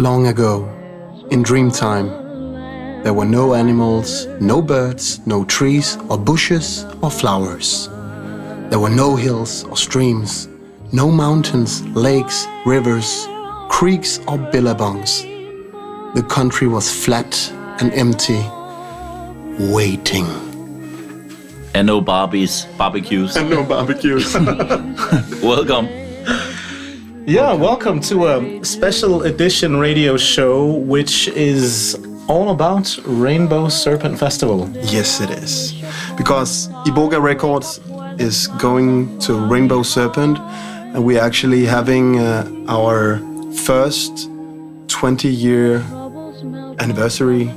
Long ago, in dreamtime, there were no animals, no birds, no trees or bushes or flowers. There were no hills or streams, no mountains, lakes, rivers, creeks or billabongs. The country was flat and empty, waiting. And no Barbies, barbecues. And no barbecues. Welcome. Yeah, welcome to a special edition radio show, which is all about Rainbow Serpent Festival. yes, it is. Because Iboga Records is going to Rainbow Serpent, and we're actually having uh, our first 20 year anniversary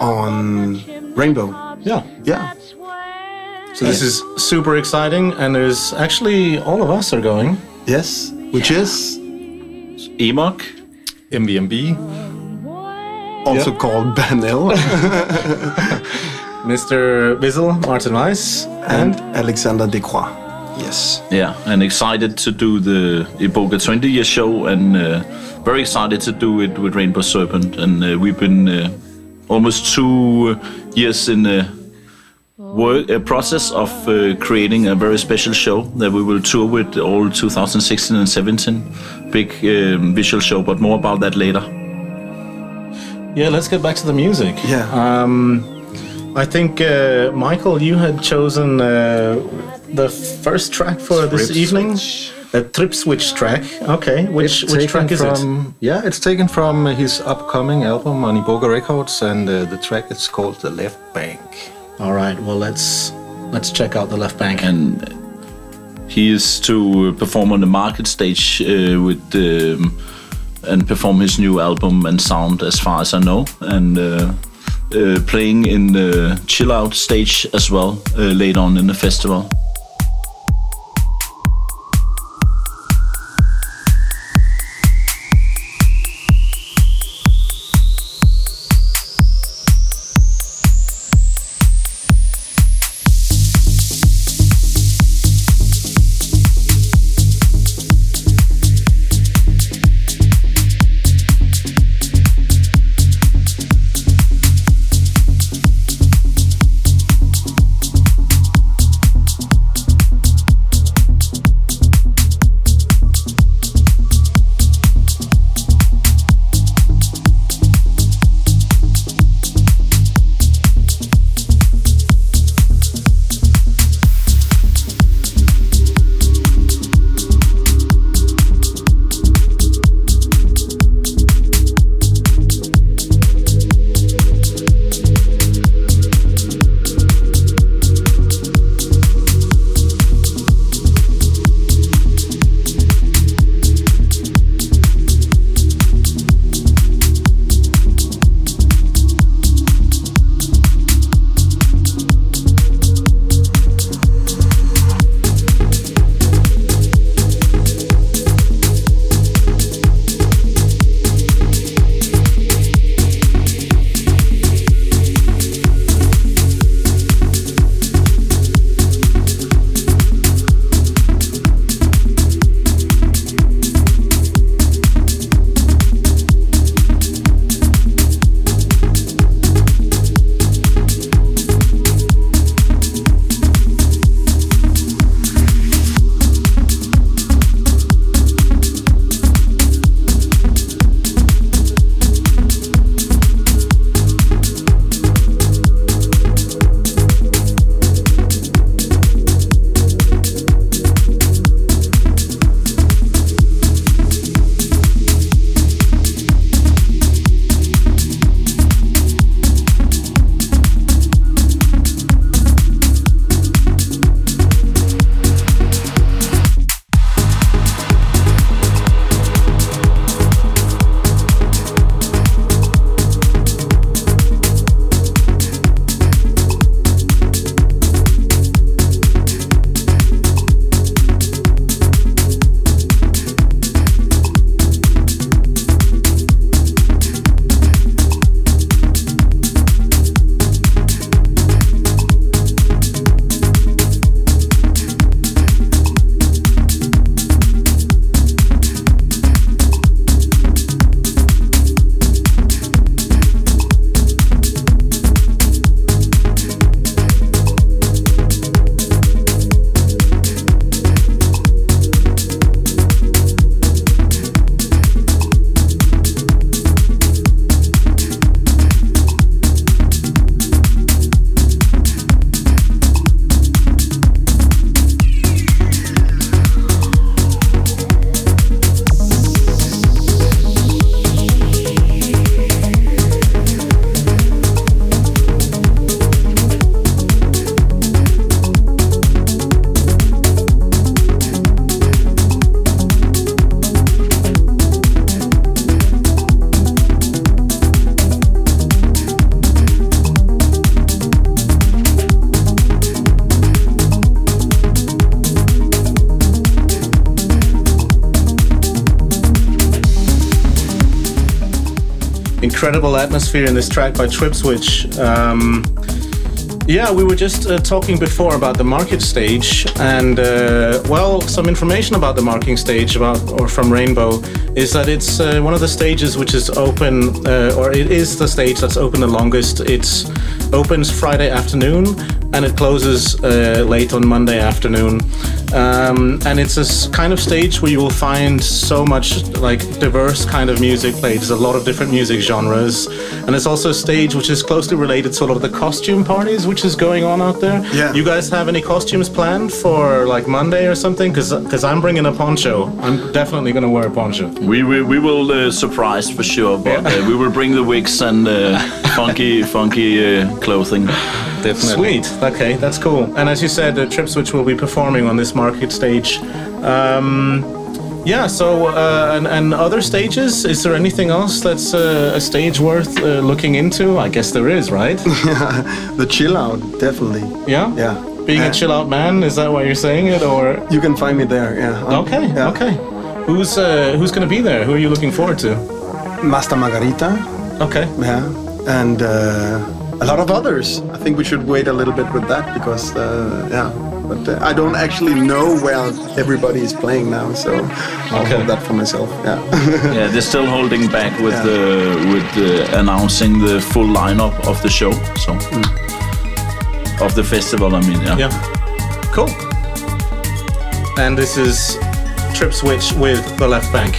on Rainbow. Yeah. Yeah. So this is super exciting, and there's actually all of us are going. Yes, which is Emok. MVMB, also called Banel Mr. Bizzle, Martin Weiss, and Alexander Decroix. Yes. Yeah, and excited to do the Iboga 20 year show and uh, very excited to do it with Rainbow Serpent. And uh, we've been uh, almost two years in the work uh, process of uh, creating a very special show that we will tour with all 2016 and 17. Big um, visual show, but more about that later. Yeah, let's get back to the music. Yeah. Um, I think uh, Michael, you had chosen uh, the first track for this Trip evening, Switch. a Tripswitch track. Okay, which It's which track is it? Yeah, it's taken from his upcoming album on Iboga Records, and uh, the track is called "The Left Bank." All right, well let's let's check out the left bank. and he is to perform on the market stage uh, with um, and perform his new album and sound as far as I know and uh, uh, playing in the chill out stage as well uh, later on in the festival. Incredible atmosphere in this track by Tripswitch. Um, yeah, we were just uh, talking before about the market stage, and uh, well, some information about the marking stage about or from Rainbow is that it's uh, one of the stages which is open, uh, or it is the stage that's open the longest. It's opens Friday afternoon and it closes uh, late on Monday afternoon. Um, and it's a kind of stage where you will find so much like diverse kind of music played. There's a lot of different music genres, and it's also a stage which is closely related to a lot of the costume parties which is going on out there. Yeah. You guys have any costumes planned for like Monday or something? Because because I'm bringing a poncho. I'm definitely gonna wear a poncho. We we, we will uh, surprise for sure, but uh, we will bring the wigs and uh, funky funky uh, clothing. Definitely. Sweet. Okay, that's cool. And as you said, the uh, Tripswitch will be performing on this market stage. Um, yeah. So, uh, and, and other stages. Is there anything else that's uh, a stage worth uh, looking into? I guess there is, right? The chill out, definitely. Yeah. Yeah. Being a chill out man, is that why you're saying it, or? You can find me there. Yeah. Um, Okay. yeah. Okay. Who's uh, who's gonna be there? Who are you looking forward to? Master Margherita. Okay. Yeah. And uh, a lot of others. I think we should wait a little bit with that because uh, yeah. But uh, I don't actually know where everybody is playing now, so I'll Okay. hold that for myself. Yeah. Yeah, they're still holding back with Yeah. the with uh, announcing the full lineup of the show. So of the festival, I mean, yeah. Yeah. Cool. And this is Tripswitch with the left bank.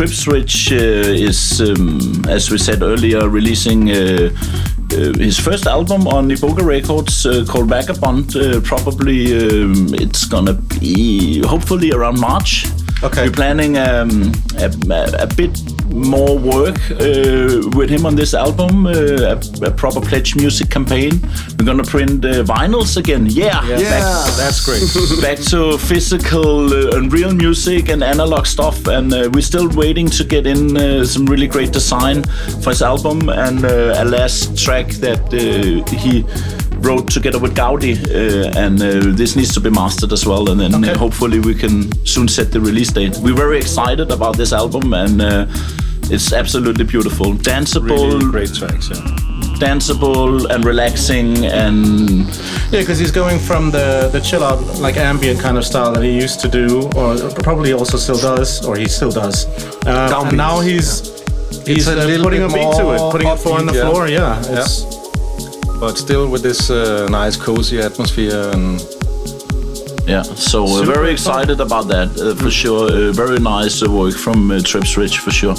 Uh, Tripswitch uh, is, um, as we said earlier, releasing uh, uh, his first album on Iboga Records uh, called Vagabond. Uh, probably um, it's gonna be hopefully around March. Okay. We're planning um, a, a bit more work uh, with him on this album, uh, a, a proper pledge music campaign. We're gonna print uh, vinyls again. Yeah, Yeah. That's great. back to physical uh, and real music and analog stuff and uh, we're still waiting to get in uh, some really great design for his album and uh, a last track that uh, he wrote together with Gaudi uh, and uh, this needs to be mastered as well and then Okay. uh, hopefully we can soon set the release date we're very excited about this album and uh, it's absolutely beautiful danceable Really great tracks. Yeah. danceable and relaxing and Yeah, because he's going from the the chill out, like ambient kind of style that he used to do, or probably also still does, or he still does. Um, and now he's he's a uh, little putting a beat to it, putting it four on the yeah. floor. Yeah, it's, But still with this uh, nice cozy atmosphere and Yeah, so uh, very fun. excited about that uh, for sure. Uh, very nice uh, work from uh, Tripswitch for sure.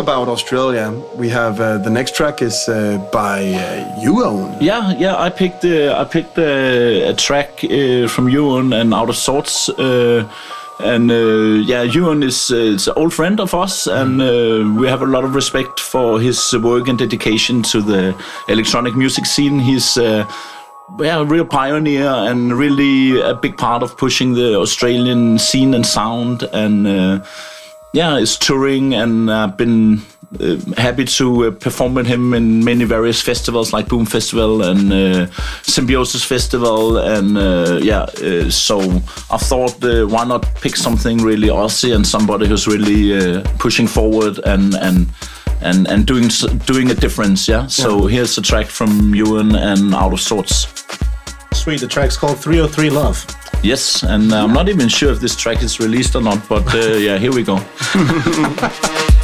About Australia, we have uh, the next track is uh, by uh, Uone. Yeah, yeah. I picked uh, I picked uh, a track uh, from Uone and Out of Sorts, uh, and yeah, Uone is, is an old friend of us, and we have a lot of respect for his work and dedication to the electronic music scene. He's yeah, a real pioneer and really a big part of pushing the Australian scene and sound, and yeah, is touring, and I've been uh, happy to uh, perform with him in many various festivals like Boom Festival and uh, Symbiosis Festival, and uh, yeah, uh, so I thought uh, why not pick something really Aussie and somebody who's really uh, pushing forward and and. And, and doing doing a difference, yeah. So here's a track from Uone and Out of Sorts. Sweet. The track's called 303 Love. Yes, and I'm not even sure if this track is released or not, but uh, yeah, here we go.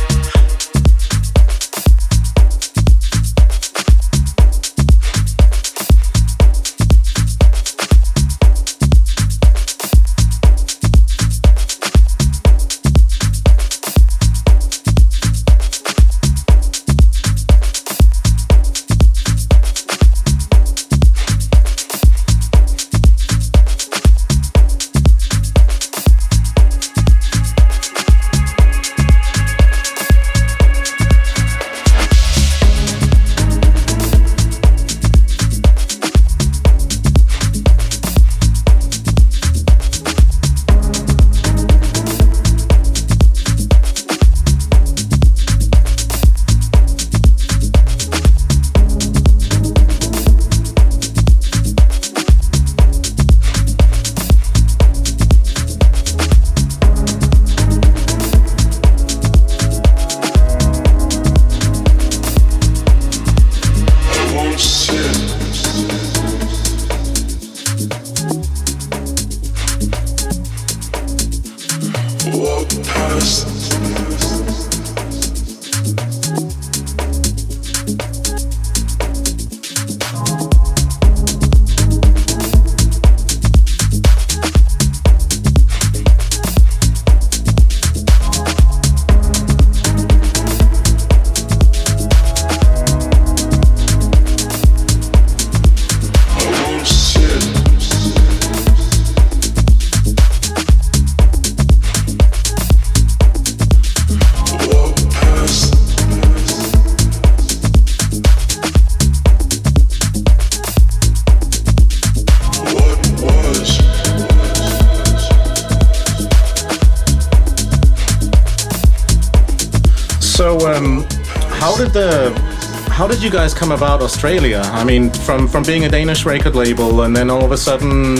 guys come about Australia? I mean, from from being a Danish record label, and then all of a sudden,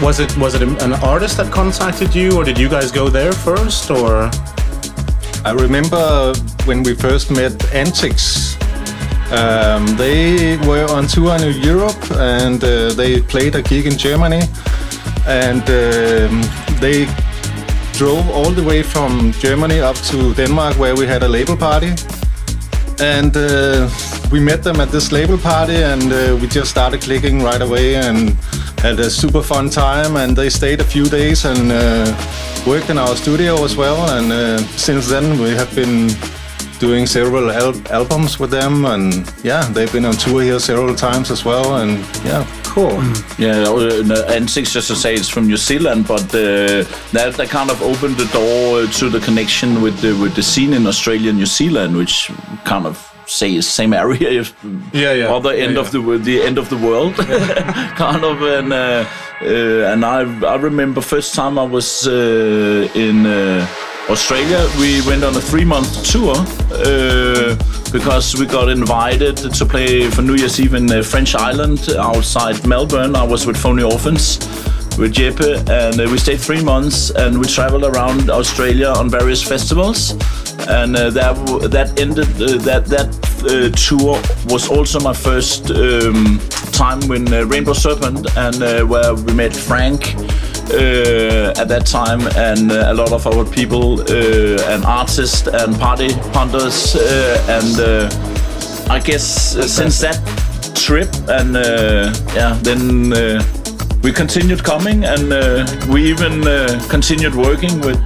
was it was it an artist that contacted you, or did you guys go there first, or? I remember when we first met Antix. Um, they were on tour in Europe and uh, they played a gig in Germany. And um, they drove all the way from Germany up to Denmark where we had a label party. And uh, we met them at this label party and uh, we just started clicking right away and had a super fun time. And they stayed a few days and uh, worked in our studio as well. And uh, since then, we have been doing several al- albums with them. And yeah, they've been on tour here several times as well. And yeah, Cool. Yeah, uh, no, Antix just to say it's from New Zealand, but uh, that that kind of opened the door to the connection with the with the scene in Australia and New Zealand, which kind of say same area, Yeah, yeah. other end Yeah, of the the end of the world, kind of. And uh, uh, and I I remember first time I was uh, in. Uh, Australia, we went on a three month tour uh, because we got invited to play for New Year's Eve in uh, French Island outside Melbourne. I was with Phony Orphants with Jeppe, and uh, we stayed three months and we traveled around Australia on various festivals. And uh, that that ended uh, that that uh, tour was also my first um, time when uh, Rainbow Serpent and where we met Frank uh, at that time, and uh, a lot of our people uh, and artists and party hunters, and I guess since that trip, and yeah, then we continued coming, and uh, we even uh, continued working with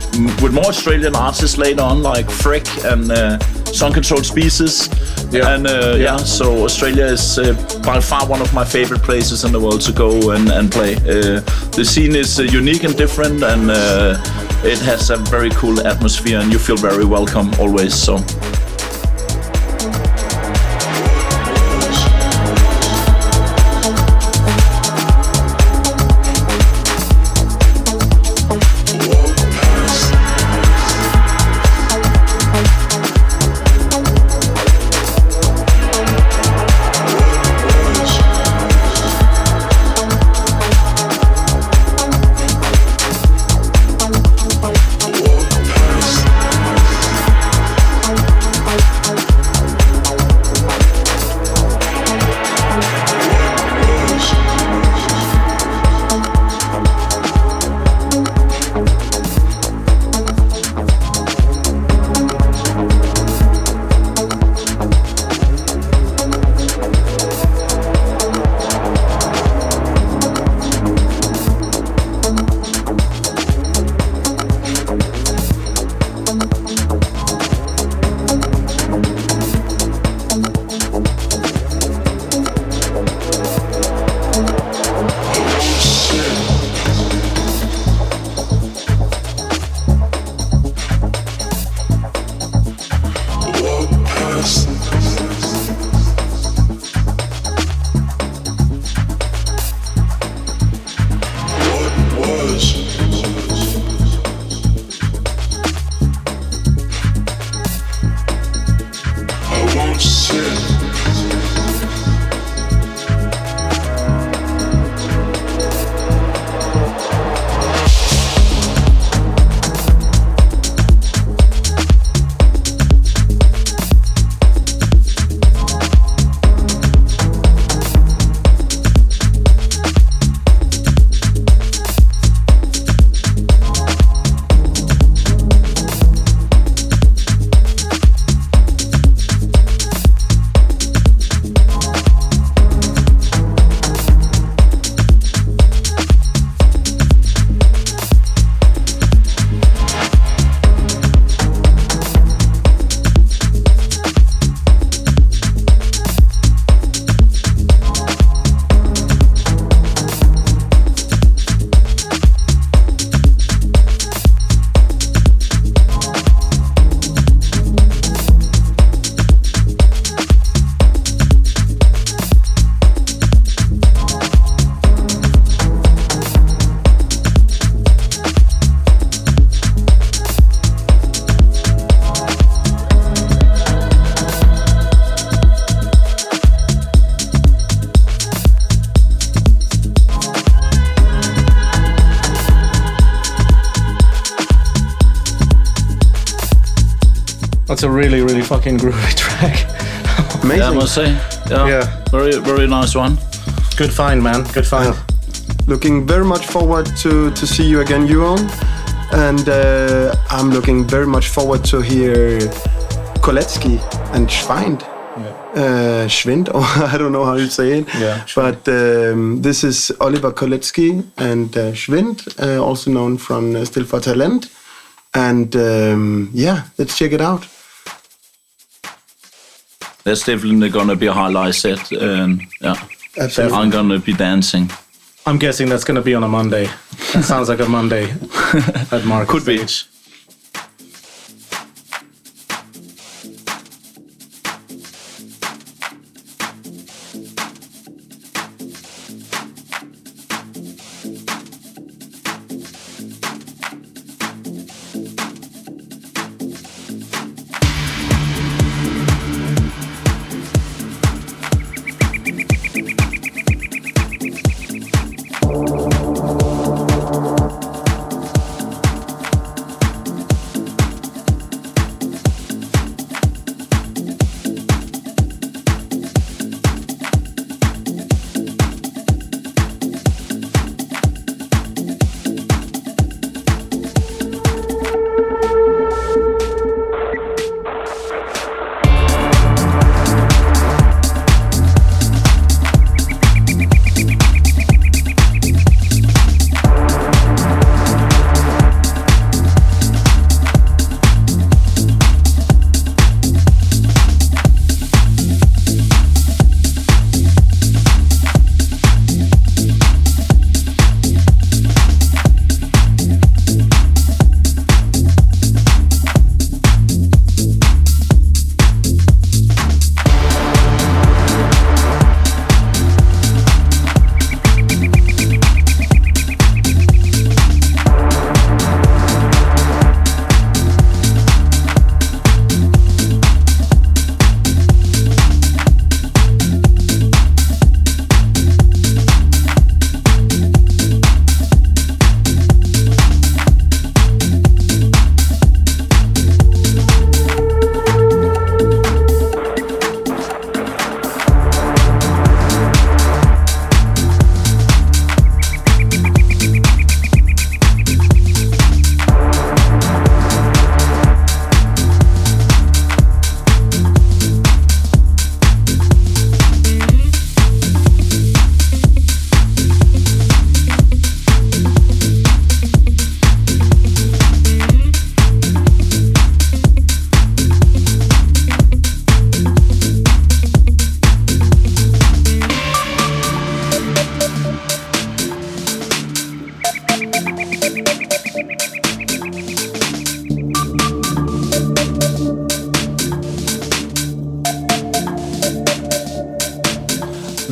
with more Australian artists later on, like Frick and uh, Sun Control Species. Yeah. And uh, yeah. so Australia is uh, by far one of my favorite places in the world to go and, and play. Uh, the scene is uh, unique and different, and uh, it has a very cool atmosphere, and you feel very welcome always. So. Fucking groovy track. Amazing. Yeah, I must say. Yeah. Yeah. Very, very nice one. Good find, man. Good find. Looking very much forward to, to see you again, Uone. And uh, I'm looking very much forward to hear Koletzki and Schwind. Uh, Schwind, or I don't know how you say it. Yeah, But um, this is Oliver Koletzki and uh, Schwind, uh, also known from uh, Stil vor Talent. And um, yeah, let's check it out. That's definitely gonna be a highlight set, and um, yeah, Absolutely. I'm gonna be dancing. I'm guessing that's going to be on a Monday. That sounds like a Monday at Mark. Could be.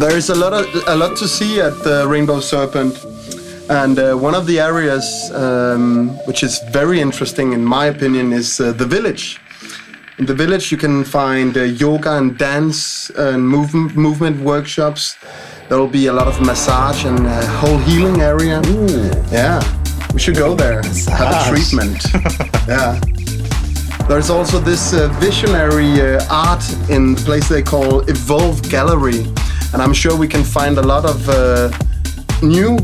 there's a lot of, a lot to see at the Rainbow Serpent, and uh, one of the areas um, which is very interesting, in my opinion, is uh, the village. In the village, you can find uh, yoga and dance and move, movement workshops. There will be a lot of massage and a whole healing area. Ooh. Yeah we should go there, have a treatment. yeah. There's also this uh, visionary uh, art in the place they call Evolve Gallery, and I'm sure we can find a lot of uh, new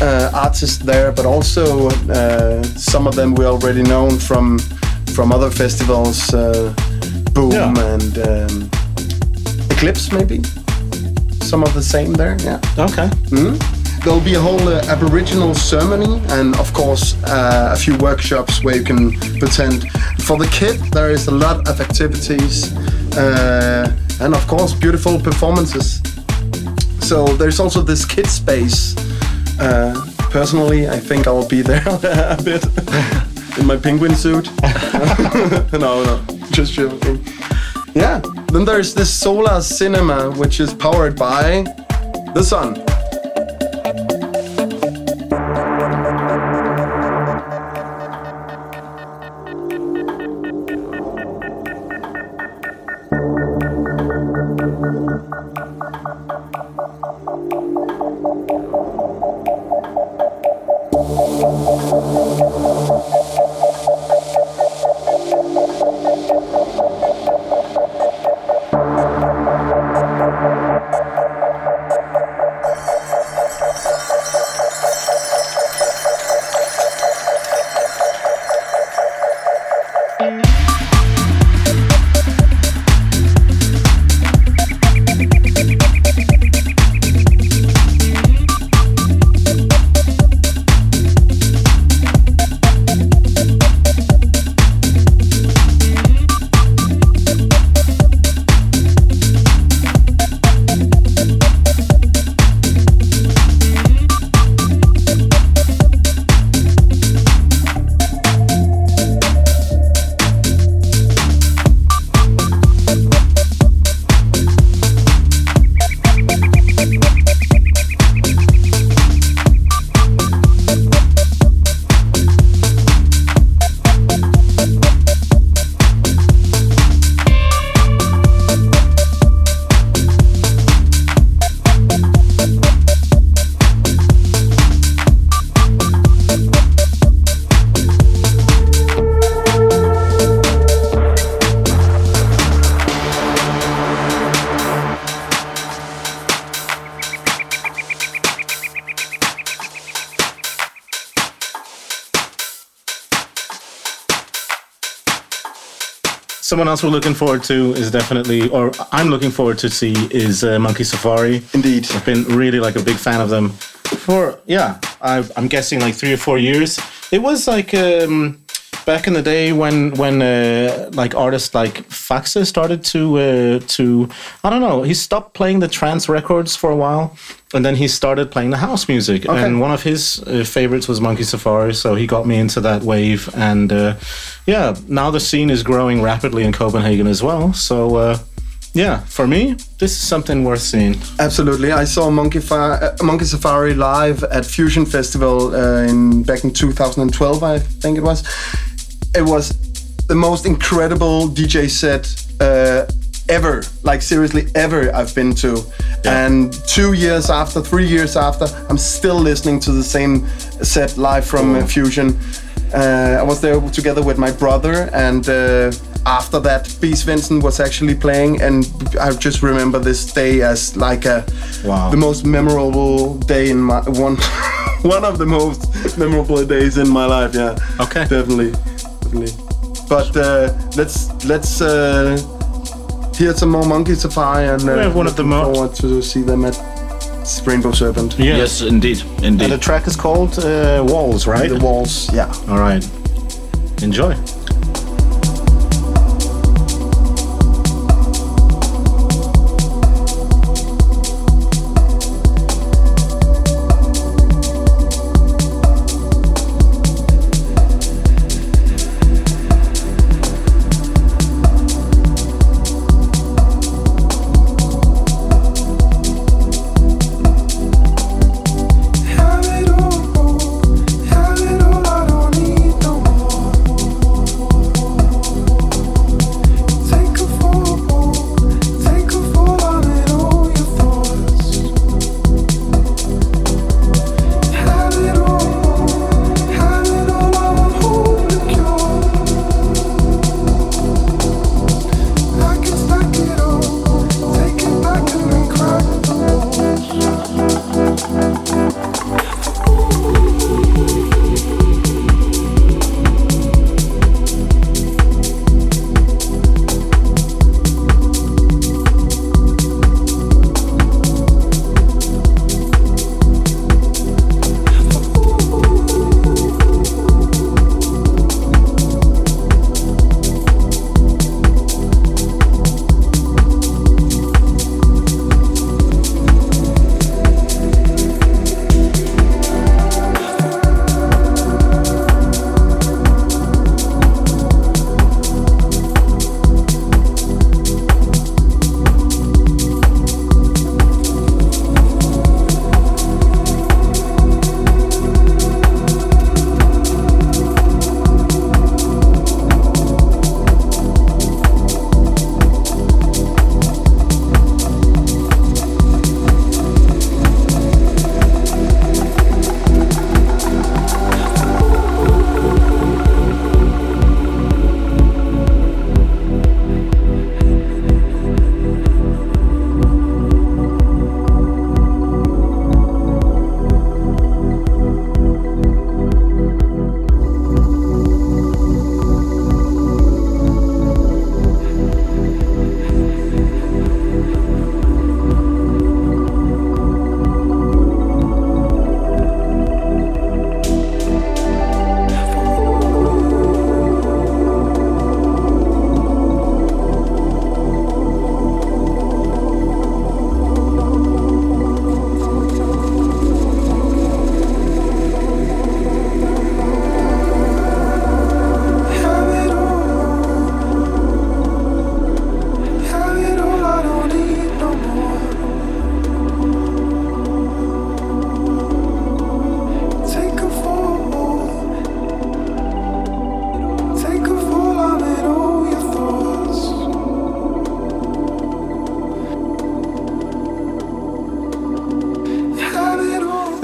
uh, artists there, but also uh, some of them we already know from from other festivals, uh, Boom Yeah. and um, Eclipse, maybe. Some of the same there, yeah. Okay. There'll be a whole uh, Aboriginal ceremony and, of course, uh, a few workshops where you can pretend. For the kid, there is a lot of activities uh, and, of course, beautiful performances. So there's also this kid space. Uh, personally, I think I'll be there a bit in my penguin suit. no, no, just joking. Yeah. Then there's this solar cinema, which is powered by the sun. Someone else we're looking forward to is definitely, or I'm looking forward to see, is uh, Monkey Safari. Indeed. I've been really like a big fan of them for yeah. I, I'm guessing like three or four years. It was like um, back in the day when when uh, like artists like Faxe started to uh, to I don't know. He stopped playing the trance records for a while, and then he started playing the house music. And one of his uh, favorites was Monkey Safari, so he got me into that wave. And uh, yeah, now the scene is growing rapidly in Copenhagen as well. So. Uh, yeah, for me, this is something worth seeing. Absolutely, I saw Monkey, Fi- uh, Monkey Safari live at Fusion Festival uh, in back in 2012, I think it was. It was the most incredible DJ set uh, ever, like seriously ever, I've been to. And two years after, three years after, I'm still listening to the same set live from uh, Fusion. Uh, I was there together with my brother, and uh, after that, B. Vincent was actually playing, and I just remember this day as like a Wow. the most memorable day in my one one of the most memorable days in my life. Yeah. Okay. Definitely, definitely. But uh, let's let's uh, hear some more Monkey Safari, and uh, We have one of the looking mo- forward to see them at Rainbow Serpent. Yeah. Yes, indeed, indeed. And the track is called uh, Walls, right? The walls. Yeah. All right. Enjoy.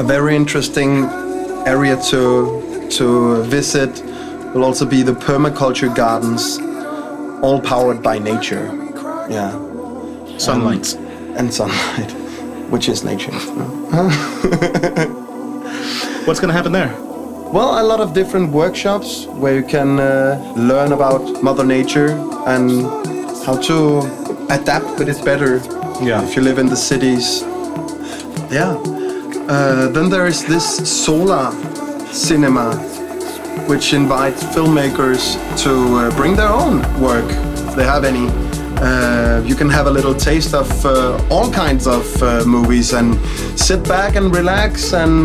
Very interesting area to to visit will also be the permaculture gardens, all powered by nature. Yeah, Sunlight. and sunlight, which is nature. What's going to happen there? Well, a lot of different workshops where you can uh, learn about Mother Nature and how to adapt but it better. Yeah. If you live in the cities. Yeah. Uh, then there is this solar cinema, which invites filmmakers to uh, bring their own work, if they have any. Uh, you can have a little taste of uh, all kinds of uh, movies and sit back and relax and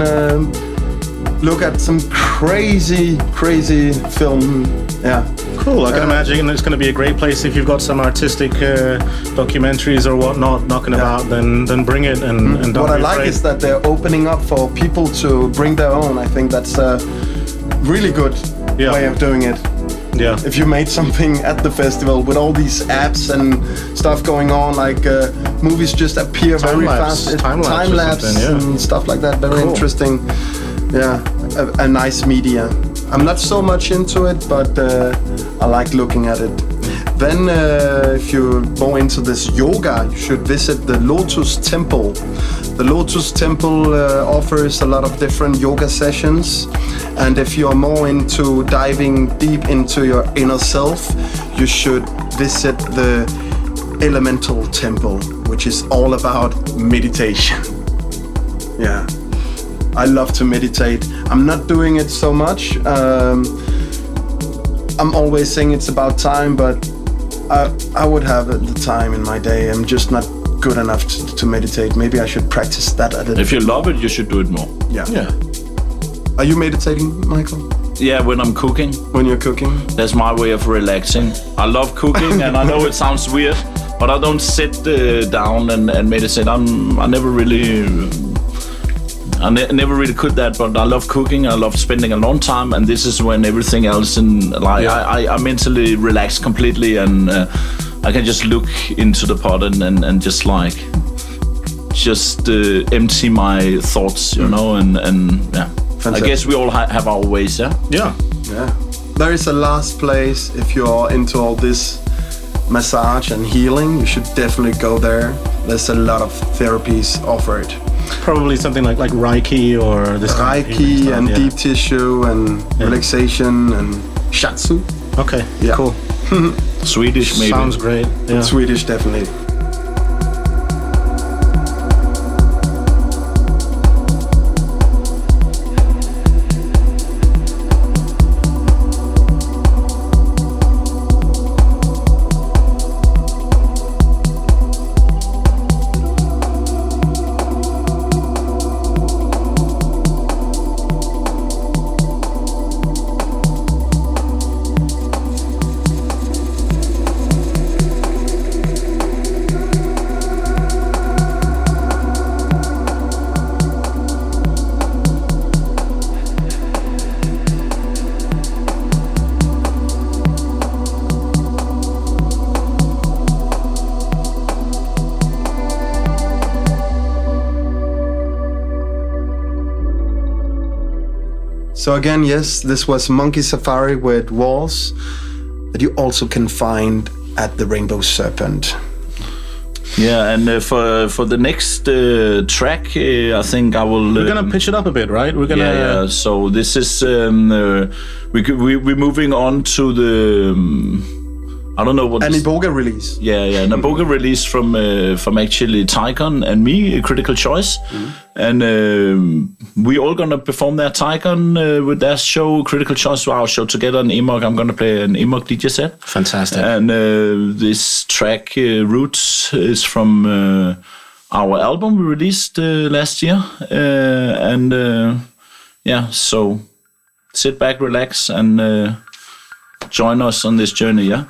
look at some crazy, crazy film. Yeah. Cool. I can imagine it's going to be a great place if you've got some artistic uh, documentaries or whatnot knocking about. Then then bring it and, and don't Mm-hmm. what I like afraid. is that they're opening up for people to bring their own. I think that's a really good Yeah. way of doing it. yeah. If you made something at the festival with all these apps and stuff going on, like uh, movies just appear very Time-lapse. fast. Time-lapse Time lapse something, yeah. and stuff like that. Very Cool. interesting. Yeah, a, a nice media. I'm not so much into it, but uh, I like looking at it. Then, uh, if you're more into this yoga, you should visit the Lotus Temple. The Lotus Temple uh, offers a lot of different yoga sessions, and if you're more into diving deep into your inner self, you should visit the Elemental Temple, which is all about meditation. Yeah. I love to meditate. I'm not doing it so much. Um, I'm always saying it's about time, but I, I would have the time in my day. I'm just not good enough to, to meditate. Maybe I should practice that a little. If you love it, you should do it more. yeah. yeah. Are you meditating, Michael, Yeah, when I'm cooking, when you're cooking? that's my way of relaxing. I love cooking, and I know it sounds weird, but I don't sit uh, down and, and meditate. I'm I never really. I ne- never really could that, but I love cooking. I love spending a long time, and this is when everything else in like I, I, I mentally relax completely, and uh, I can just look into the pot and, and, and just like just uh, empty my thoughts, you know, and and yeah. Fantastic. I guess we all ha- have our ways, yeah. Yeah. Yeah. There is a last place if you're into all this massage and healing. You should definitely go there. There's a lot of therapies offered. Probably something like like Reiki or this kind of Reiki stuff, and yeah. deep tissue and relaxation and shiatsu. Okay. Yeah. Cool. Swedish maybe. Sounds great. Yeah. Swedish, definitely. So again, yes, this was Monkey Safari with walls that you also can find at the Rainbow Serpent. Yeah, and uh, for for the next uh, track, uh, I think I will. We're um, gonna pitch it up a bit, right? We're gonna. yeah, yeah. So this is um, uh, we we we're moving on to the. Um, I don't know what. An this- Iboga release. yeah, yeah, Naboga release from uh, from actually Ticon and me, a Critical Choice, and um, we all gonna perform their Ticon uh, with their show, Critical Choice, our show together in Emok. I'm gonna play an Emok DJ set. Fantastic. And uh, this track, uh, Roots, is from uh, our album we released uh, last year. Uh, and uh, yeah, so sit back, relax, and uh, join us on this journey, yeah?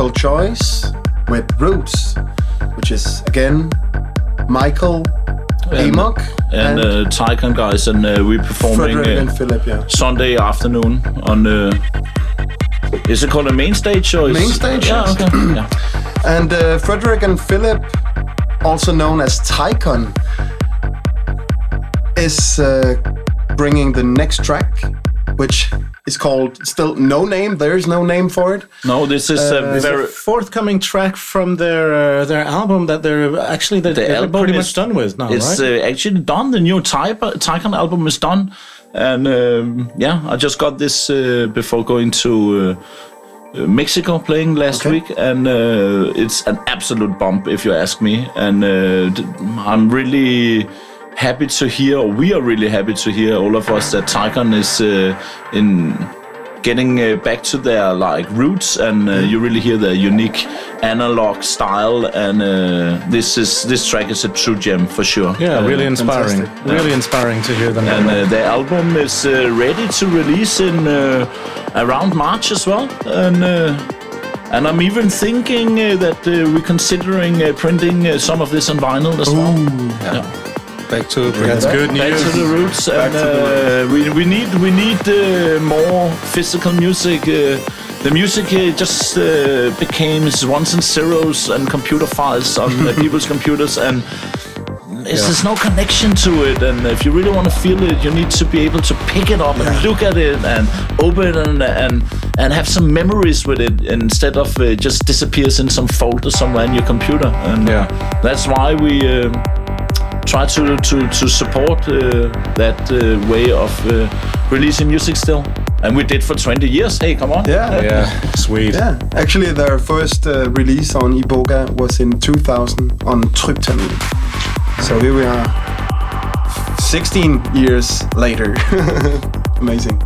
Critical Choice with Roots, which is again Michael And- Amok and, uh, Ticon guys, and uh, we're performing Frederick uh, and Philip. Yeah. Sunday afternoon on. Uh, is it called a main stage or is Main stage, Yeah, okay. yeah. And uh, Frederick and Philip, also known as Ticon, is uh, bringing the next track, which is called still no name. There is no name for it. No, this is Uh, a very. forthcoming track from their uh, their album that they're actually that The they're album pretty is- much done with now, It's right? uh, actually done. The new Type- Ticon album is done, and um, yeah, I just got this uh, before going to uh, uh, Mexico playing last Okay. week, and uh, it's an absolute bump if you ask me. And uh, I'm really happy to hear, or we are really happy to hear, all of us, that Ticon is uh, in getting uh, back to their like roots, and uh, you really hear their unique analog style. And uh, this is this track is a true gem for sure. yeah, Uh, really inspiring. fantastic. Really inspiring to hear them. and uh, the album is uh, ready to release in uh, around March as well. And uh, and I'm even thinking uh, that uh, we're considering uh, printing uh, some of this on vinyl as well. Yeah. Back to That's good Back to the roots, and uh, we, we need we need uh, more physical music. Uh, the music uh, just uh, became ones and zeros and computer files on uh, people's computers, and It's, There's no connection to it, and if you really want to feel it, you need to be able to pick it up and look at it and open it and and, and have some memories with it instead of uh, just disappears in some folder somewhere in your computer. And Yeah. that's why we. um try to to to support uh, that uh, way of uh, releasing music still, and we did for 20 years. Hey, come on! Yeah. Yeah, sweet. Yeah, actually, their first uh, release on Iboga was in 2000 on Tryptamine. So here we are, 16 years later. Amazing.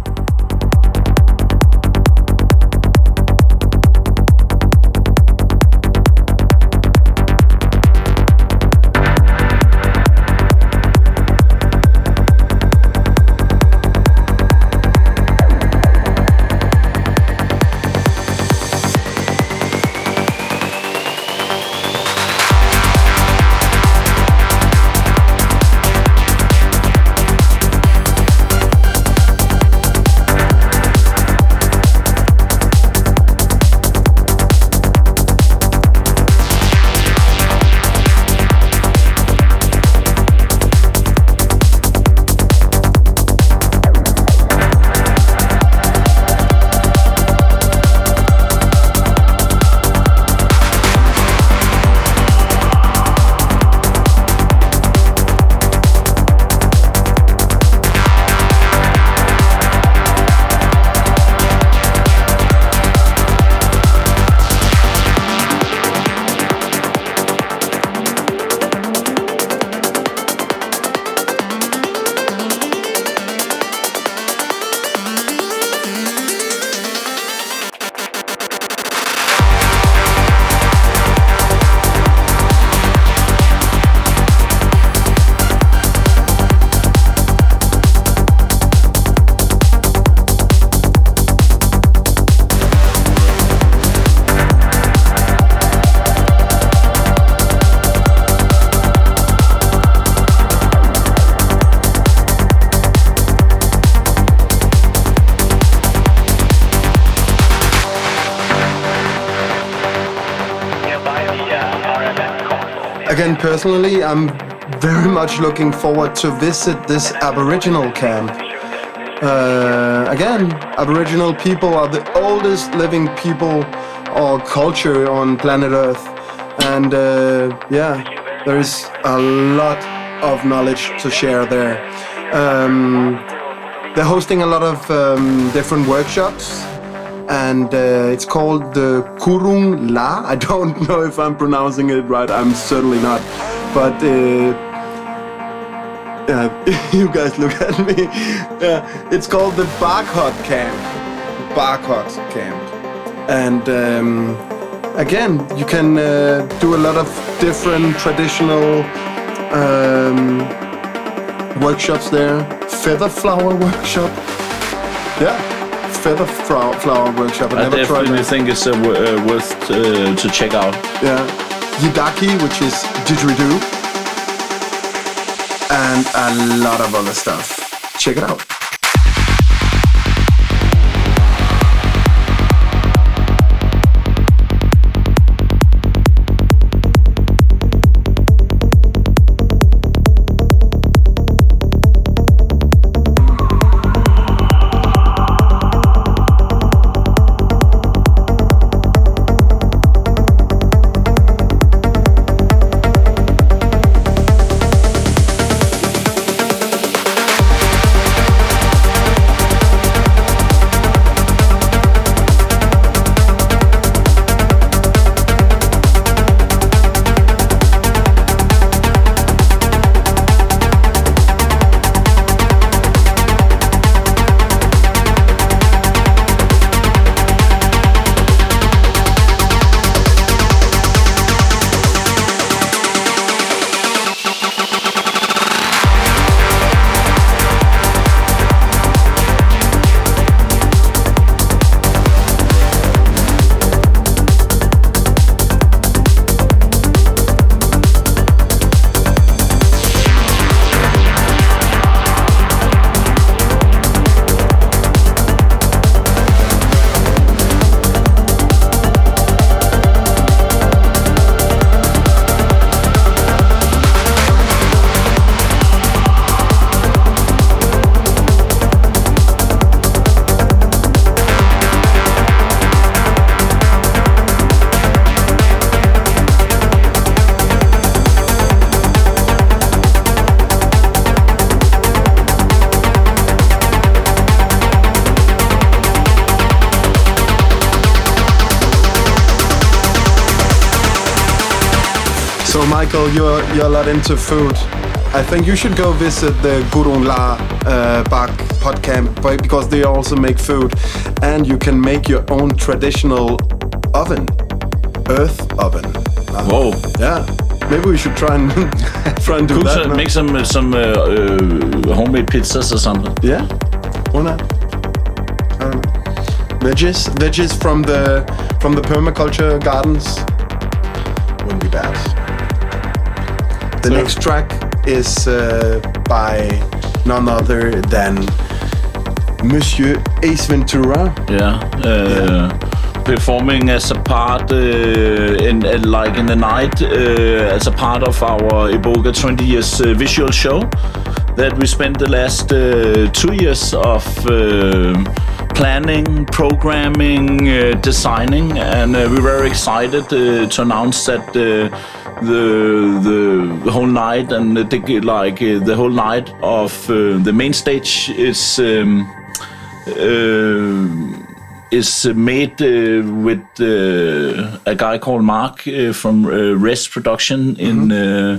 Personally, I'm very much looking forward to visit this Aboriginal camp. Uh, again, Aboriginal people are the oldest living people or culture on planet Earth, and uh, yeah, there is a lot of knowledge to share there. Um, they're hosting a lot of um, different workshops and uh, it's called the Kurung La. I don't know if I'm pronouncing it right. I'm certainly not, but uh, uh, you guys look at me. Yeah, it's called the Bark Hut Camp. Bark Hut Camp, and um, again, you can uh, do a lot of different traditional um, workshops there. Feather flower workshop. Yeah feather flower, workshop. I, I definitely think it's uh, uh, worth uh, to check out. Yeah. Yidaki, which is didgeridoo. And a lot of other stuff. Check it out. Into food. I think you should go visit the Gurung La uh, Bark Hut Camp because they also make food, and you can make your own traditional oven, earth oven. Uh, Whoa. Yeah, maybe we should try and try and do Cook that. some, make some uh, some uh, uh, homemade pizzas or something. Yeah, why not? I. Veggies, veggies from the from the permaculture gardens wouldn't be bad. The So- next track is uh, by none other than Monsieur Ace Ventura. Yeah. Uh, Performing as a part uh, in uh, like in the night uh, as a part of our Iboga 20 years uh, visual show that we spent the last uh, two years of uh, planning, programming, uh, designing, and uh, we're very excited uh, to announce that uh, the the whole night and the, like uh, the whole night of uh, the main stage is. Um, uh, is made uh, with uh, a guy called Mark uh, from Rest Production in uh,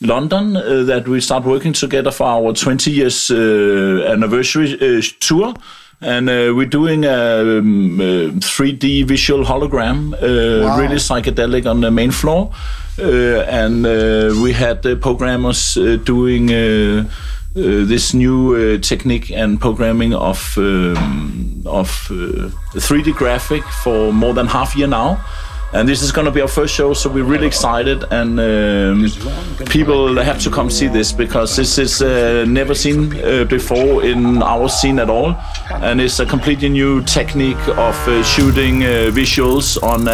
London uh, that we start working together for our 20 years anniversary tour. And we're doing a um, uh, 3D visual hologram, Wow. really psychedelic on the main floor. Uh, and uh, we had the programmers uh, doing uh, this new uh, technique and programming of um, of uh, 3D graphic for more than half year now. And this is going to be our first show, so we're really excited, and um, people have to come see this because this is never seen before in our scene at all, and it's a completely new technique of shooting visuals on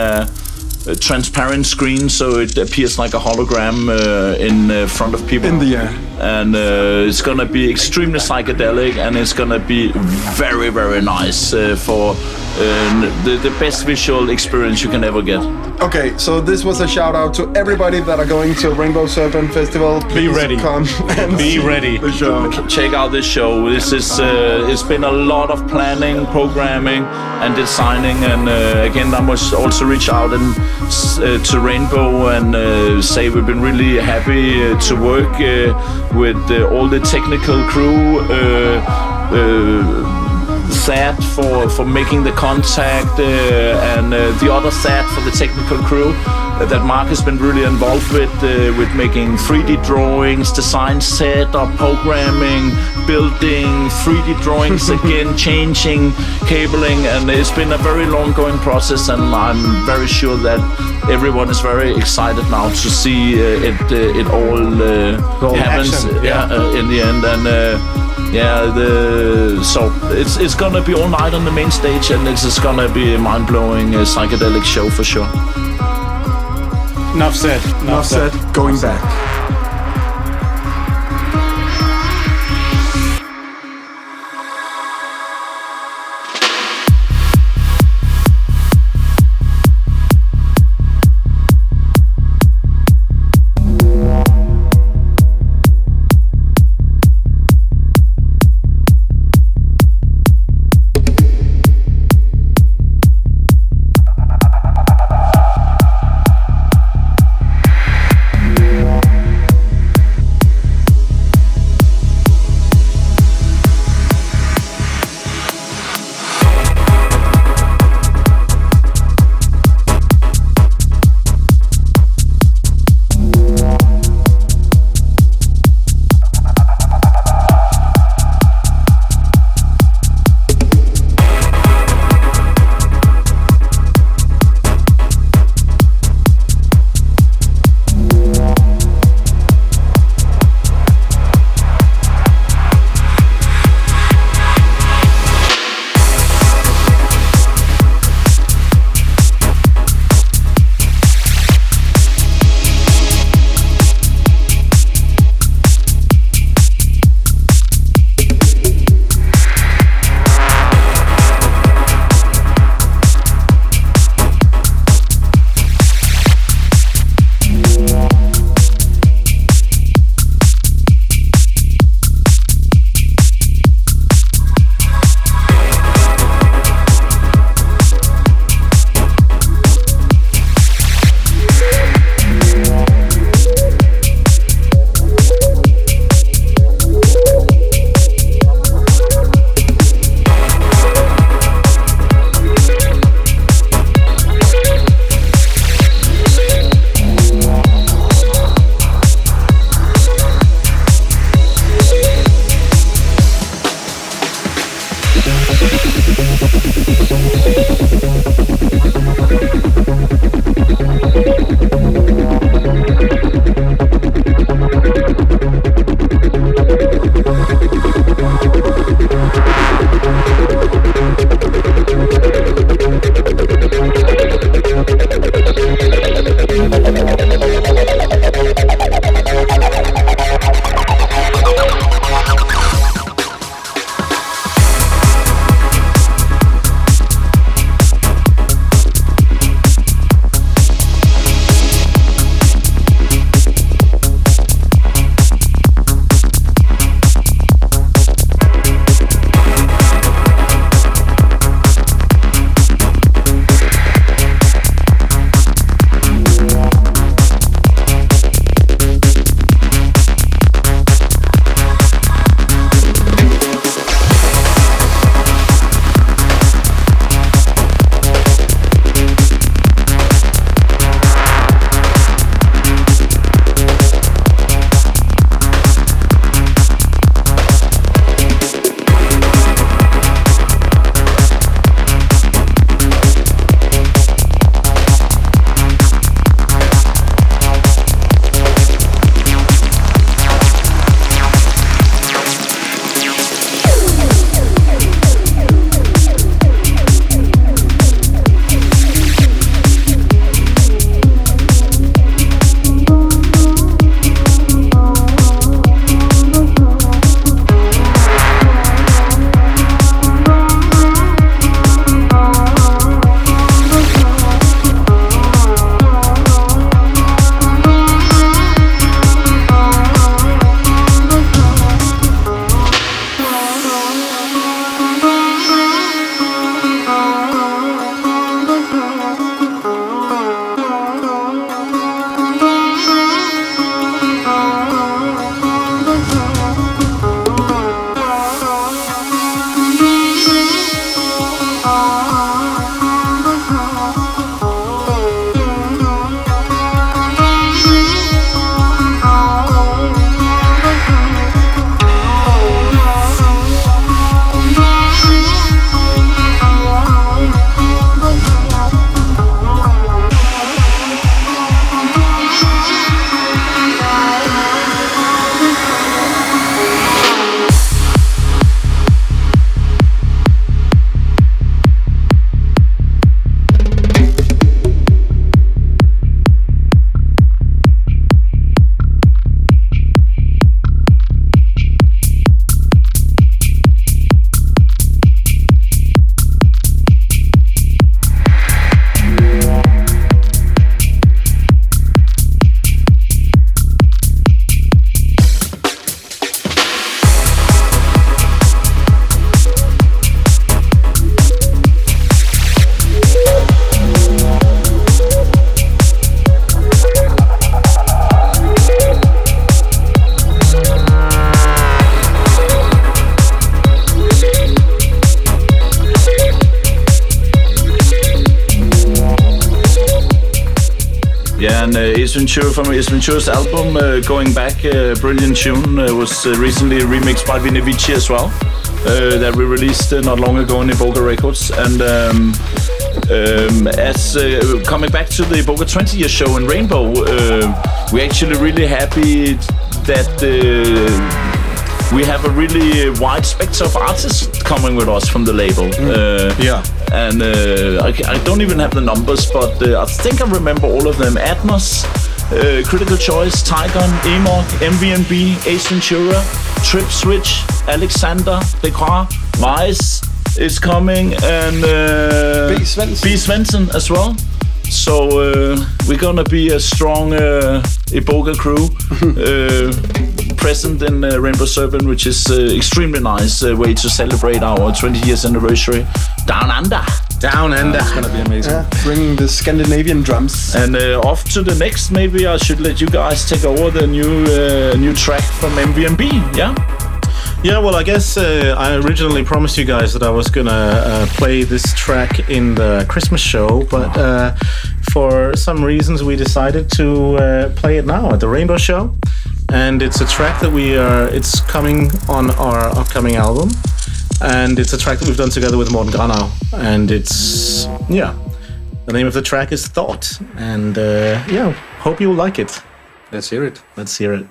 transparent screen, so it appears like a hologram uh, in uh, front of people In the air. and uh, it's gonna be extremely psychedelic and it's gonna be very very nice uh, for uh, the, the best visual experience you can ever get Okay, so this was a shout out to everybody that are going to Rainbow Serpent Festival. Please ready. Come and Be ready. The show. check out this show this is uh, it's been a lot of planning programming and designing and uh, again I must also reach out and s- uh, to Rainbow and uh, say we've been really happy uh, to work uh, with uh, all the technical crew uh, uh, for, for making the contact and the other Thad for the technical crew that Mark has been really involved with uh, with making 3D drawings, design setup, programming, building 3D drawings again, changing cabling, and it's been a very long going process. And I'm very sure that everyone is very excited now to see uh, it uh, it all uh, happens action, yeah, yeah. uh, in the end and. Uh, yeah, the so it's it's gonna be all night on the main stage, and it's just gonna be a mind-blowing uh, psychedelic show for sure. Enough said. Enough, Enough said. Going back. Ventura from Ace Ventura's album, uh, Going Back, uh, brilliant tune, uh, was uh, recently remixed by Vini Vici as well, uh, that we released uh, not long ago on Iboga Records. And um, um, as uh, coming back to the Iboga 20 year show in Rainbow, uh, we're actually really happy that. Uh, we have a really wide spectrum of artists coming with us from the label. Uh, Yeah. and uh, I, I don't even have the numbers, but uh, I think I remember all of them. Atmos, uh, Critical Choice, Ticon, Amok, MVMB, Ace Ventura, Tripswitch, Alexander, Decra, Vice is coming, and uh, B. Svensson. B. Svensson as well. So uh, we're gonna be a strong uh, Iboga crew uh, present in uh, Rainbow Serpent, which is uh, extremely nice uh, way to celebrate our 20 years anniversary down under. Down and It's gonna be amazing. Yeah, bringing the Scandinavian drums. And uh, off to the next. Maybe I should let you guys take over the new uh, new track from MVMB. Yeah. Yeah, well, I guess uh, I originally promised you guys that I was gonna uh, play this track in the Christmas show, but uh, for some reasons we decided to uh, play it now at the Rainbow Show, and it's a track that we are. It's coming on our upcoming album, and it's a track that we've done together with Morten Granau, and it's yeah. The name of the track is Thought, and uh, yeah, hope you will like it. Let's hear it. Let's hear it.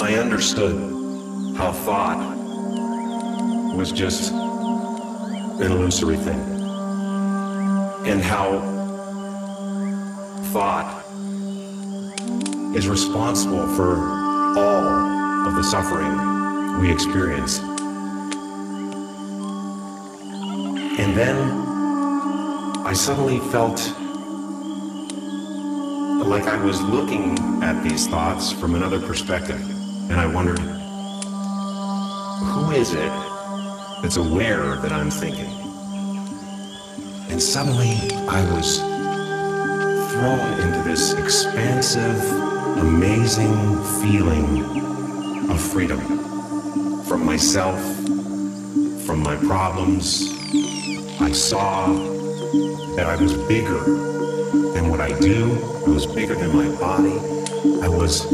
I understood how thought was just an illusory thing. And how thought is responsible for all of the suffering we experience. And then I suddenly felt like I was looking at these thoughts from another perspective. And I wondered, who is it that's aware that I'm thinking? And suddenly I was thrown into this expansive, amazing feeling of freedom from myself, from my problems. I saw that I was bigger than what I do. I was bigger than my body. I was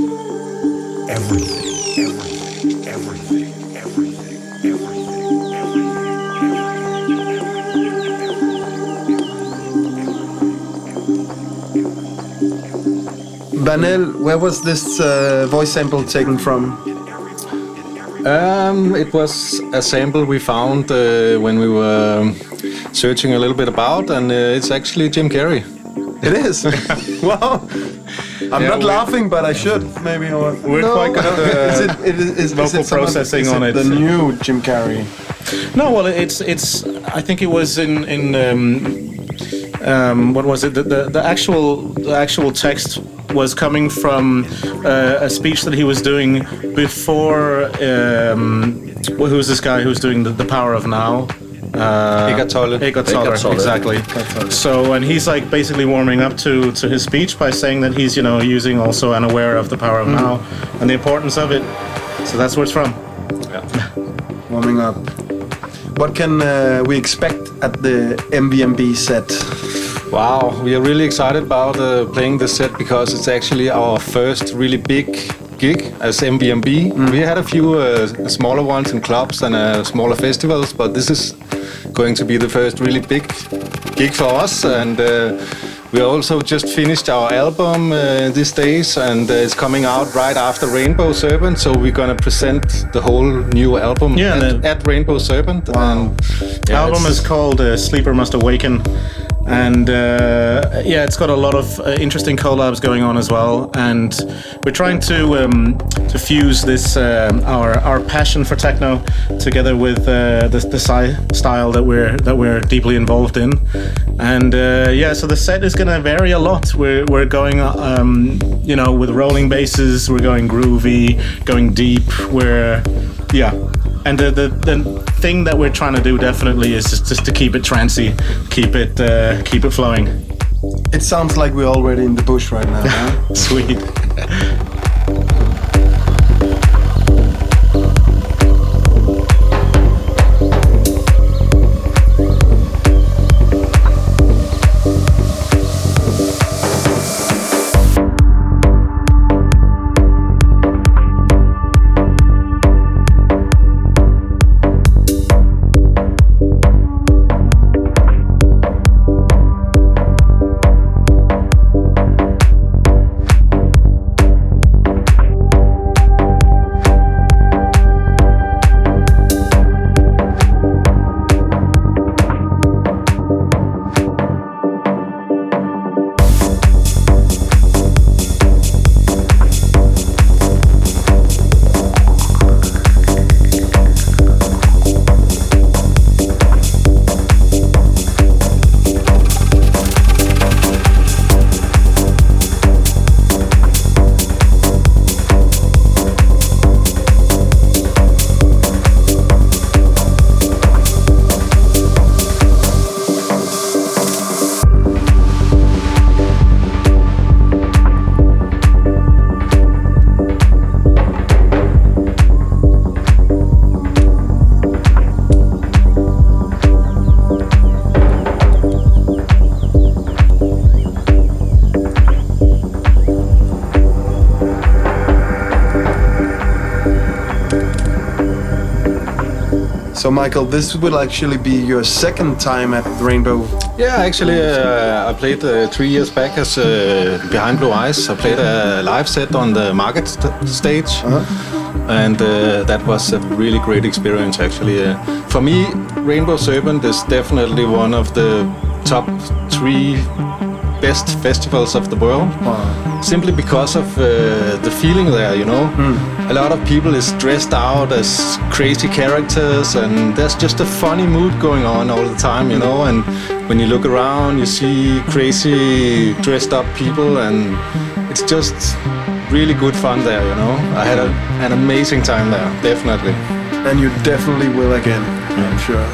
everything, everything, everything, everything, Vanel, where was this uh, voice sample taken from? Um, it was a sample we found uh, when we were um, searching a little bit about, and uh, it's actually Jim Carrey. It is. wow. I'm Yeah, not laughing, but I should maybe. Or, We're quite good at the is it, it is, is, vocal is it someone- processing is on it. The new Jim Carrey. No, well, it's it's. I think it was in in um, um, what was it? The, the the actual the actual text was coming from uh, a speech that he was doing before. Um, well, who's this guy who's doing the, the Power of Now? Uh, Eckhart Tolle. Eckhart Tolle, exactly. So, and he's like basically warming up to to his speech by saying that he's you know using also unaware of the power of now and the importance of it. So that's where it's from. Yeah. warming up. What can uh, we expect at the MVMB set? Wow, we are really excited about uh, playing this set because it's actually our first really big gig as MVMB. We had a few uh, smaller ones in clubs and uh, smaller festivals, but this is going to be the first really big gig for us. And uh, we also just finished our album uh, these days, and uh, it's coming out right after Rainbow Serpent. So we're gonna present the whole new album Yeah, at, at Rainbow Serpent. And yeah, album is called uh, Sleeper Must Awaken. And uh, yeah, it's got a lot of uh, interesting collabs going on as well. And we're trying to um, to fuse this um, our our passion for techno together with uh, the, the sci- style that we're that we're deeply involved in. And uh, yeah, so the set is going to vary a lot. We're we're going um, you know with rolling basses. We're going groovy, going deep. We're yeah. And the, the, the thing that we're trying to do definitely is just, just to keep it trancy, keep it uh, keep it flowing. It sounds like we're already in the bush right now. huh? Sweet. So, Michael, this will actually be your second time at Rainbow. Yeah, actually, uh, I played uh, three years back as uh, Behind Blue Eyes. I played a live set on the market st- stage, and uh, that was a really great experience. Actually, uh, for me, Rainbow Serpent is definitely one of the top three best festivals of the world. Simply because of uh, the feeling there, you know. A lot of people is dressed out as crazy characters, and there's just a funny mood going on all the time, you know. And when you look around, you see crazy dressed up people, and it's just really good fun there, you know. I had a, an amazing time there, definitely. And you definitely will again, I'm sure.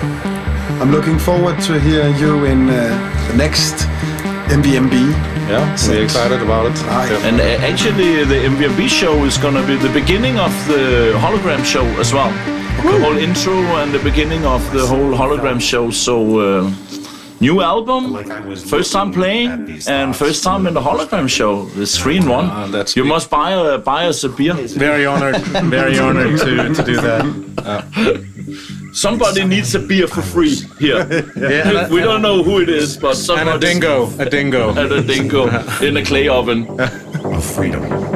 I'm looking forward to hear you in uh, the next MVMB. Yeah, we're excited about it. Aye. Yeah. And uh, actually, the MVMB show is gonna be the beginning of the hologram show as well. The whole intro and the beginning of the whole hologram show. So, uh, new album, Like I was first time playing, and first time in the hologram show. It's three in one. Ah, that's you big. must buy a, buy us a beer. Very honored, very honored to, to do that. Somebody needs a beer for free here. Yeah, we don't know who it is, but and somebody. a dingo, a dingo. And a dingo in a clay oven. of freedom.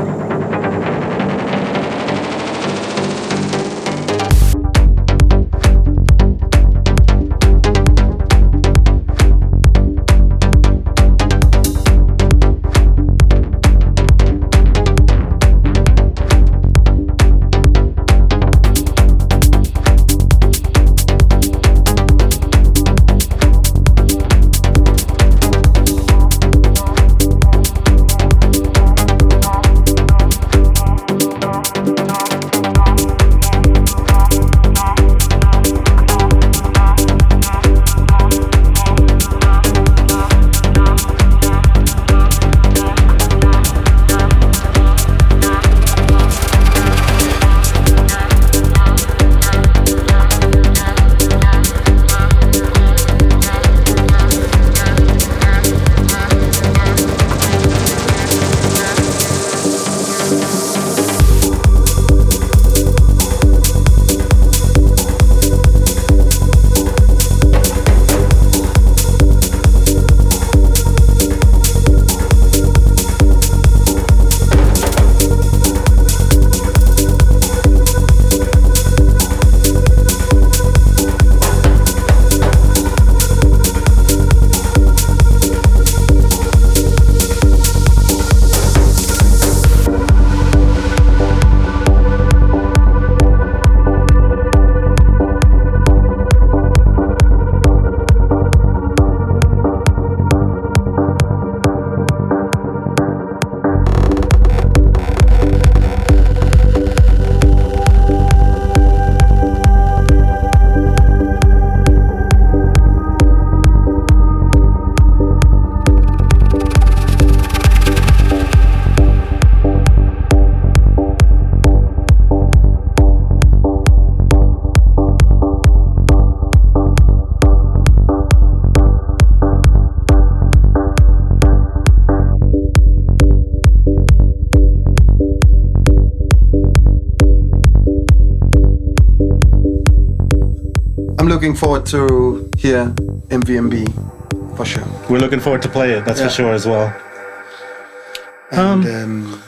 Looking forward to hear MVMB for sure. We're looking forward to play it, that's Yeah. for sure as well. And um,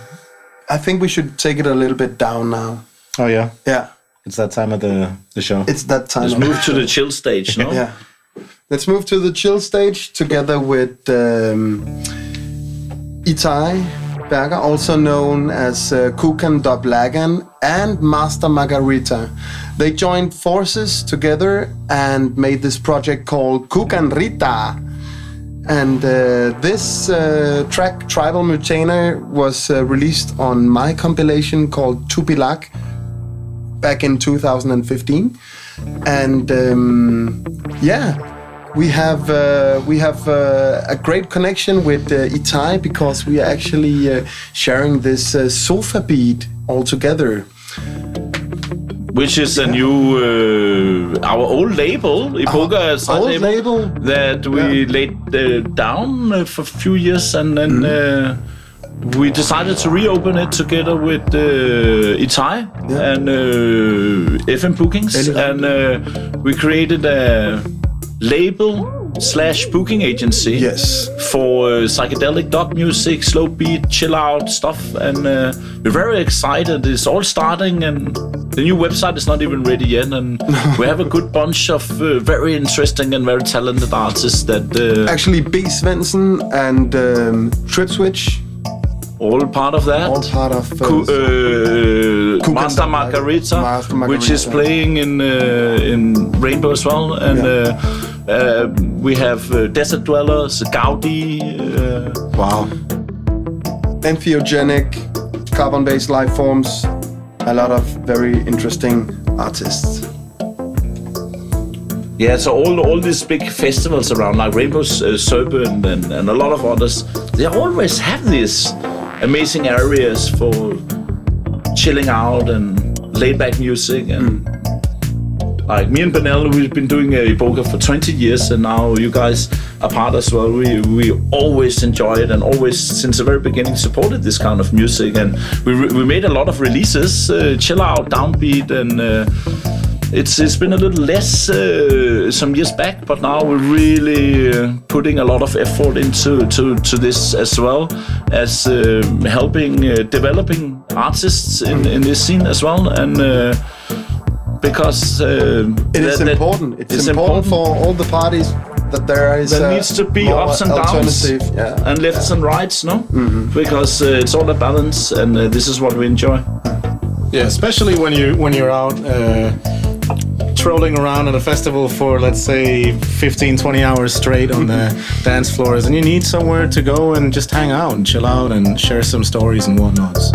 I think we should take it a little bit down now. Oh yeah, Yeah, it's that time of the, the show. it's that time. Let's of move the to the chill stage, no? Yeah. Let's move to the chill stage together with um, Itai Berger, also known as uh, Kukan Doblagan and Master Margherita. They joined forces together and made this project called Kukan Rita. And uh, this uh, track, Tribal Muntaner, was uh, released on my compilation called Tupilak back in 2015. And um, yeah, we have uh, we have uh, a great connection with uh, Itai because we are actually uh, sharing this uh, sofa beat all together. Which is a new, uh, our old label, Iboga old label. that we laid uh, down for a few years and then uh, we decided to reopen it together with uh, Itai Yeah. and uh, FM Bookings, and uh, we created a label slash booking agency. Yes. For uh, psychedelic dub music, slow beat, chill out stuff, and uh, we're very excited. It's all starting, and the new website is not even ready yet, and we have a good bunch of uh, very interesting and very talented artists that uh, Actually, B. Svensson and um, Tripswitch, all part of that. all part of. Uh, uh, Master and Dog, Margarita, which is playing in uh, in Rainbow as well, and Yeah. Uh, we have uh, Desert Dwellers, Gaudi. Uh, wow. Entheogenic, carbon-based life forms. A lot of very interesting artists. yeah, so all all these big festivals around, like Rainbow's uh, Serpent and, and a lot of others, they always have these amazing areas for chilling out and laid back music and. Like me and Benel, we've been doing uh, Iboga for 20 years, and now you guys are part as well. We we always enjoy it, and always since the very beginning supported this kind of music. And we we made a lot of releases, uh, chill out, downbeat, and uh, it's it's been a little less uh, some years back, but now we're really uh, putting a lot of effort into to, to this as well as uh, helping uh, developing artists in, in this scene as well, and. Because uh, It is that- important. It's, important, for all the parties that there is. there uh, needs to be ups and downs Yeah. and lefts and rights, no? Because uh, it's all a balance, and uh, this is what we enjoy. Yeah, especially when you when you're out uh, trolling around at a festival for let's say 15, 20 hours straight on the dance floors, and you need somewhere to go and just hang out and chill out and share some stories and whatnots.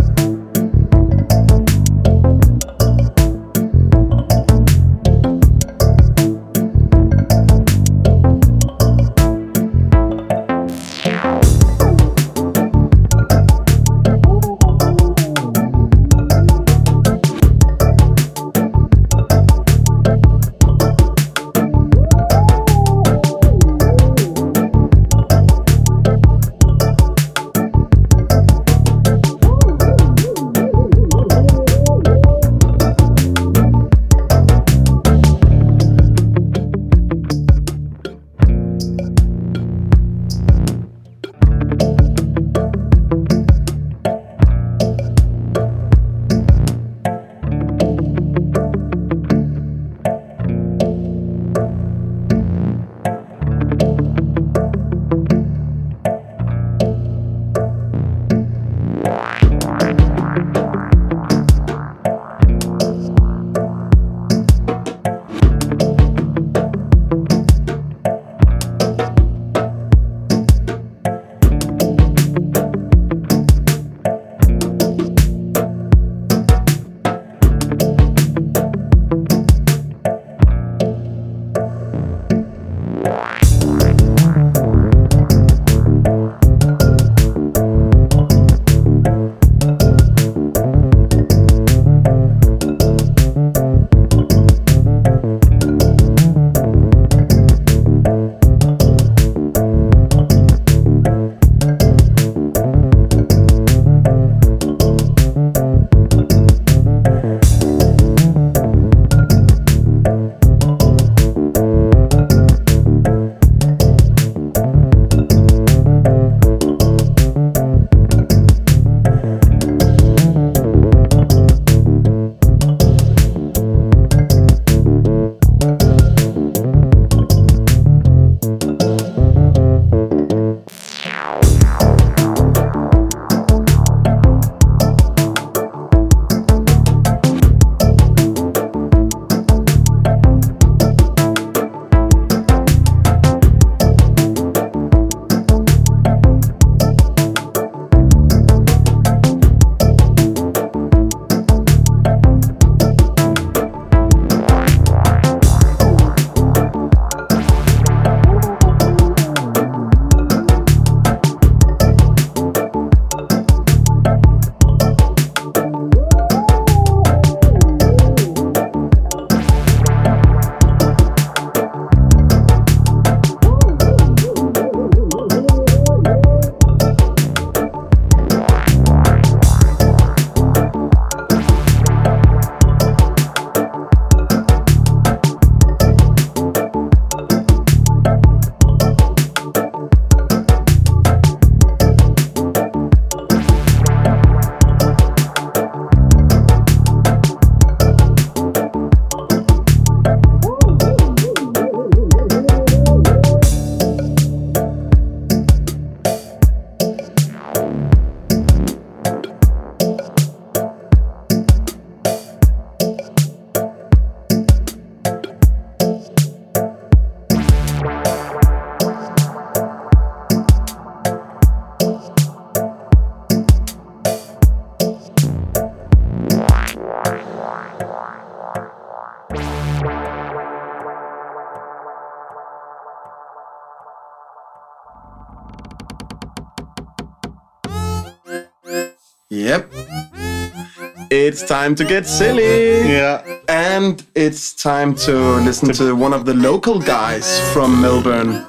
It's time to get silly. Yeah. And it's time to listen to one of the local guys from Melbourne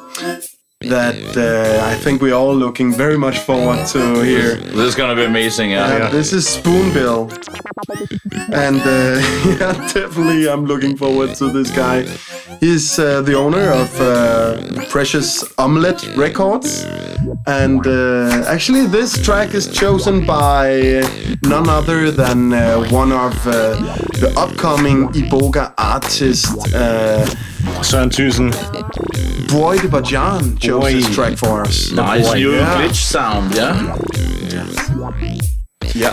that uh, I think we're all looking very much forward to hear. This is gonna be amazing. Yeah. Uh, This is Spoonbill. And uh, yeah, definitely I'm looking forward to this guy. He's uh, the owner of uh, Precious Omelette Records. And uh, actually, this track is chosen by none other than uh, one of uh, the upcoming Iboga artists, uh, Søren Thyssen. Boy de Bajan, chose Boy. this track for us. Nice new Yeah. glitch sound. Yeah.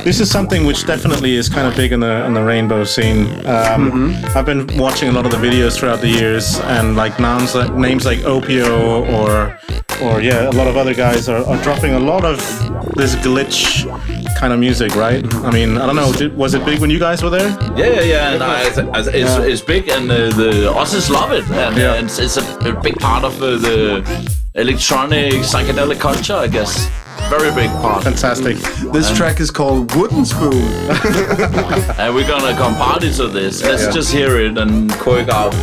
This is something which definitely is kind of big in the in the rainbow scene. Um, Mm-hmm. I've been watching a lot of the videos throughout the years, and like names like names like Opiuo or or yeah, a lot of other guys are, are dropping a lot of this glitch kind of music, right? I mean, I don't know, did, was it big when you guys were there? Yeah, yeah, yeah. And I, it's, it's, it's big, and uh, the Aussies love it, and Yeah. uh, it's, it's a, a big part of uh, the electronic psychedelic culture, I guess. Very big part. Fantastic. Mm. This track is called Wooden Spoon. And we're gonna come party to this. Let's Yeah. just hear it and quirk out.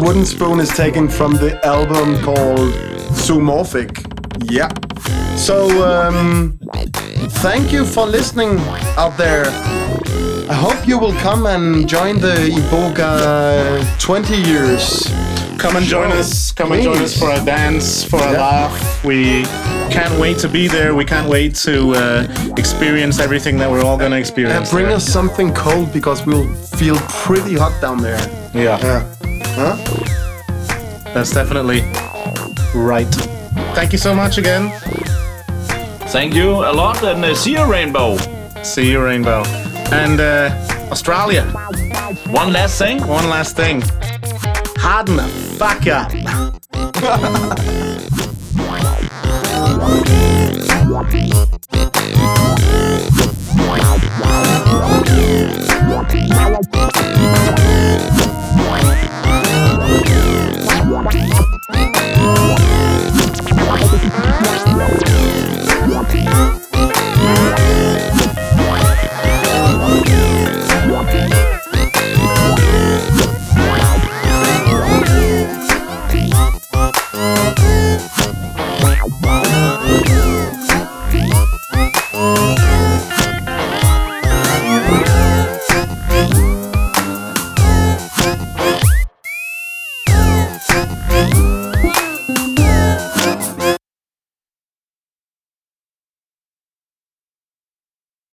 Wooden spoon is taken from the album called Zoomorphic. Yeah. So um, thank you for listening out there. I hope you will come and join the Iboga 20 years. Come and join us. Come and join us for a dance, for a Yeah. laugh. We can't wait to be there. We can't wait to uh, experience everything that we're all gonna Uh, experience. bring there. us something cold because we'll feel pretty hot down there. Yeah, Yeah. Huh? That's definitely right. Thank you so much again. Thank you a lot, and uh, see you, Rainbow. See you, Rainbow. And uh, Australia. One last thing. One last thing. Harden the fuck up.